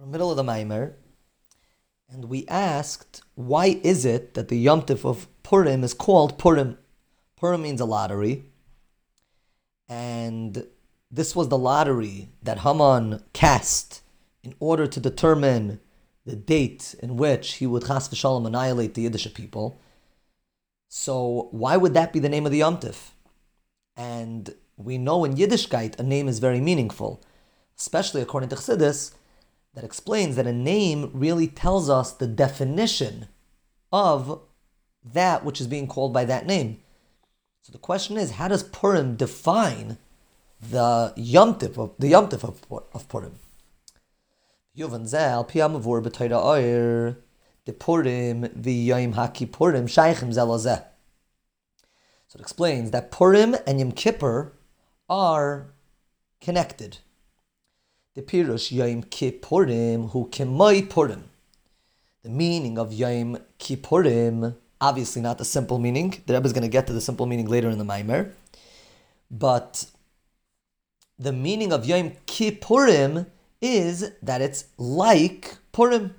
We're in the middle of the Maimer, and we asked, why is it that the Yom Tif of Purim is called Purim? Purim means a lottery, and this was the lottery that Haman cast in order to determine the date in which he would chas v'shalom annihilate the Yiddish people. So why would that be the name of the Yom Tif? And we know in Yiddishkeit a name is very meaningful, especially according to Chassidus, that explains that a name really tells us the definition of that which is being called by that name. So the question is, how does Purim define the Yom Tif of the Yom Tif of, of Purim? The Purim HaKippurim. So it explains that Purim and Yom Kippur are connected. The Pirush Yom Kippurim hu Kemoi Purim. The meaning of Yom Kippurim, obviously not the simple meaning. The Rebbe is going to get to the simple meaning later in the Maimer. But the meaning of Yom Kippurim is that it's like Purim.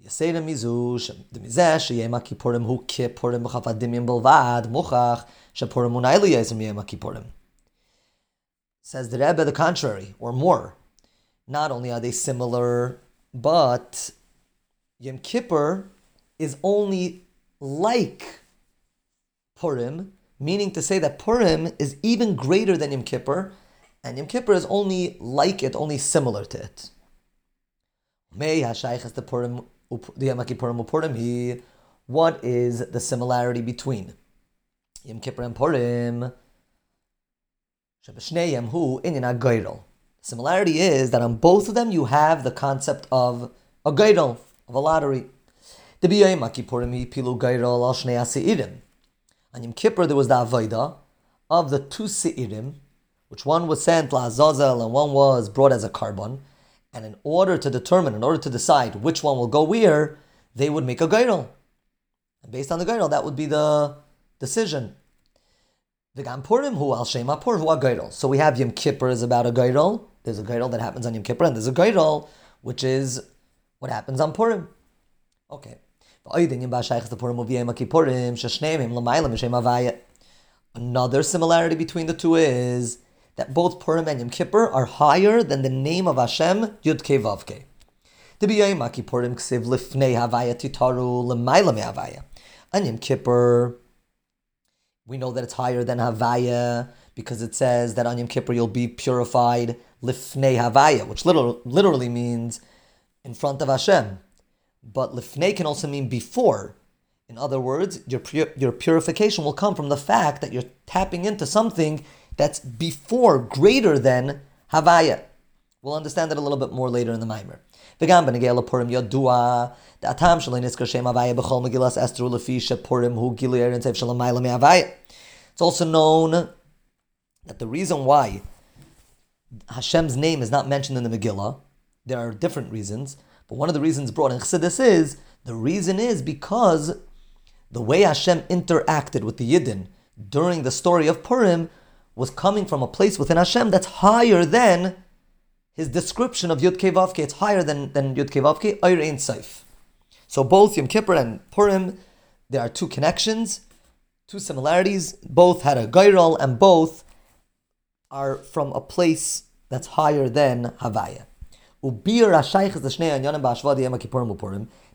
יסיירה מזו, מזה שיום הכיפורים הוא כפורים בחפת דמיין בלבד, מוכח שפורים הוא ניילי יזם יום הכיפורים. Says the Rebbe the contrary, or more. Not only are they similar, but Yom Kippur is only like Purim, meaning to say that Purim is even greater than Yom Kippur, and Yom Kippur is only like it, only similar to it. What is the similarity between Yom Kippur and Purim? Similarity is that on both of them you have the concept of a goyrel, of a lottery. The Yom Kippurim pilu al shnei seirim. On Yom Kippur there was the avodah of the two seirim, which one was sent la and one was brought as a korban. And in order to determine, in order to decide which one will go where, they would make a gairel. And based on the gairel, that would be the decision. V'gam Purim hu al shema pur hu a So we have Yom Kippur is about a gairel. There's a gairel that happens on Yom Kippur, and there's a gairel which is what happens on Purim. Okay. Another similarity between the two is that both Purim and Yom Kippur are higher than the name of Hashem Yud Kei Vav Kei. Maki Purim ksiv lifnei havaya titaru l'mayla havaya. On Yom Kippur, we know that it's higher than Havaya because it says that on Yom Kippur you'll be purified lifnei havaya, which literally, literally means in front of Hashem. But lifnei can also mean before. In other words, your, your purification will come from the fact that you're tapping into something that's before, greater than Havaya. We'll understand it a little bit more later in the Maimer. וגם בנגיע לפורים ידוע, דעתם שלא נזכר שם הוויה בכל מגילת אסתר לפי שפורים הוא גילוי הרנצב של המיילה מהוויה. It's also known that the reason why Hashem's name is not mentioned in the Megillah, there are different reasons, but one of the reasons brought in Chassidus is, the reason is because the way Hashem interacted with the Yidden during the story of Purim was coming from a place within Hashem that's higher than his description of Yud Kevavke. It's higher than, than Yud Kevavke, Ayr Ein Saif. So both Yom Kippur and Purim, there are two connections, two similarities. Both had a Gairal and both are from a place that's higher than Havaya.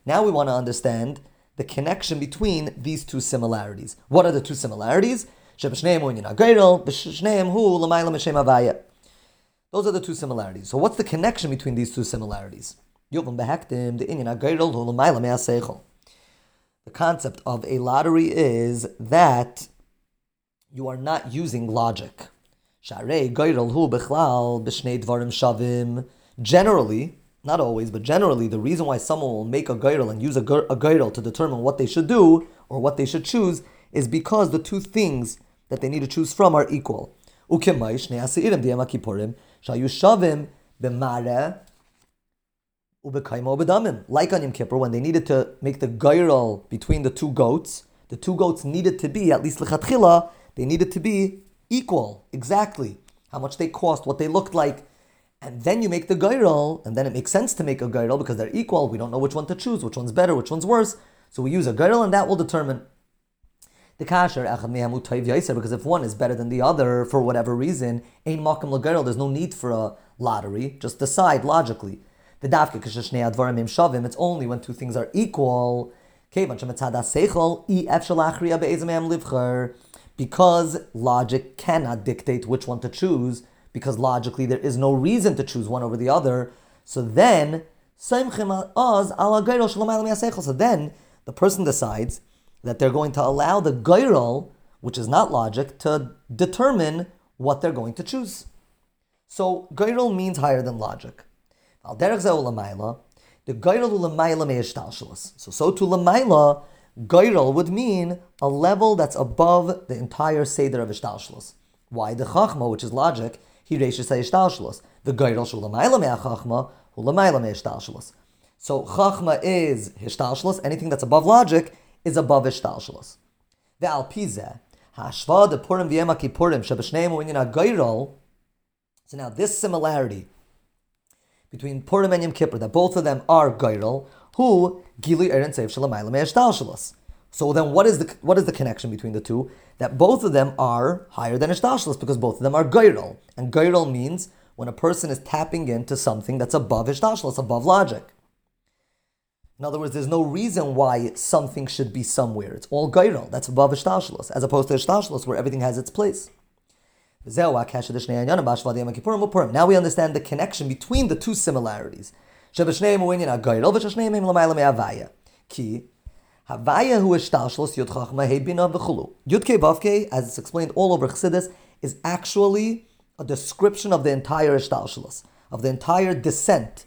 Now we want to understand the connection between these two similarities. What are the two similarities? Those are the two similarities. So what's the connection between these two similarities? The concept of a lottery is that you are not using logic. Generally, not always, but generally, the reason why someone will make a gairel and use a, gairel to determine what they should do or what they should choose is because the two things that they need to choose from are equal. Like on Yom Kippur, when they needed to make the gairal between the two goats, the two goats needed to be, at least lechatchila, they needed to be equal, exactly. How much they cost, what they looked like. and then you make the Gairal, and then it makes sense to make a Gairal because they're equal. We don't know which one to choose, which one's better, which one's worse. So we use a Gairal, and that will determine the kasher echad mehamutayv yaiser because if one is better than the other for whatever reason, ein makam l'girl, there's no need for a lottery. Just decide logically. The dafke kashashnei advarim im shavim. It's only when two things are equal. Because logic cannot dictate which one to choose, because logically there is no reason to choose one over the other. So then, so then the person decides that they're going to allow the gairal, which is not logic, to determine what they're going to choose. So gairal means higher than logic. The gairal ulamaila So so to lamaila, gairal would mean a level that's above the entire seder of ishtalshalos. Why the chachma, which is logic, he reishes ishtalshalos. The gairal shulamaila me'achachma, hulamaila me'ishtalshalos. So chachma is hishtalshalos. Anything that's above logic is above Ishtalshalos. The Alpize, Hashva, the Purim V'yema Kippurim, Shabashneim U'inyan HaGoyrol. So now this similarity between Purim and Yom Kippur, that both of them are Goyrol, who Gili Eren Seif Shalamayla Me'eshtalshalos. So then what is the what is the connection between the two? That both of them are higher than Ishtalshalos because both of them are Goyrol. And Goyrol means when a person is tapping into something that's above Ishtalshalos, above logic. In other words, there's no reason why something should be somewhere. It's all gairal. That's above ishtashalos, as opposed to ishtashalos, where everything has its place. Now we understand the connection between the two similarities. Ki Havaya yud chachma hebina v'chulu. Yud ke as it's explained all over Chassidus, is actually a description of the entire shtalshlos, of the entire descent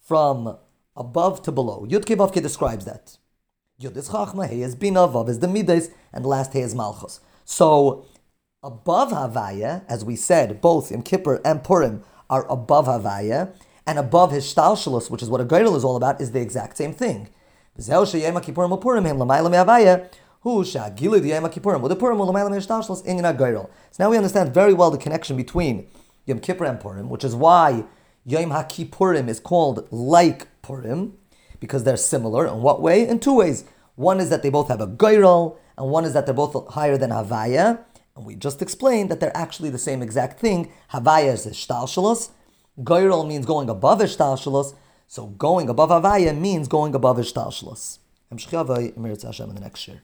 from above to below. Yud Ke describes that. Yud is Chachma, He is Bina, Vav is the Midas, and last He is Malchus. So, above Havaya, as we said, both in Kippur and Purim are above Havaya, and above his Shtalshalus, which is what a Geirel is all about, is the exact same thing. So now we understand very well the connection between Yom Kippur and Purim, which is why Yom HaKippurim is called like Purim because they're similar. In what way? In two ways. One is that they both have a Gairal, and one is that they're both higher than Havaya. And we just explained that they're actually the same exact thing. Havaya is Ishtalshalos. Gairal means going above Ishtalshalos. So going above Havaya means going above Ishtalshalos. Hamshchi Havaya, Hashem in the next year.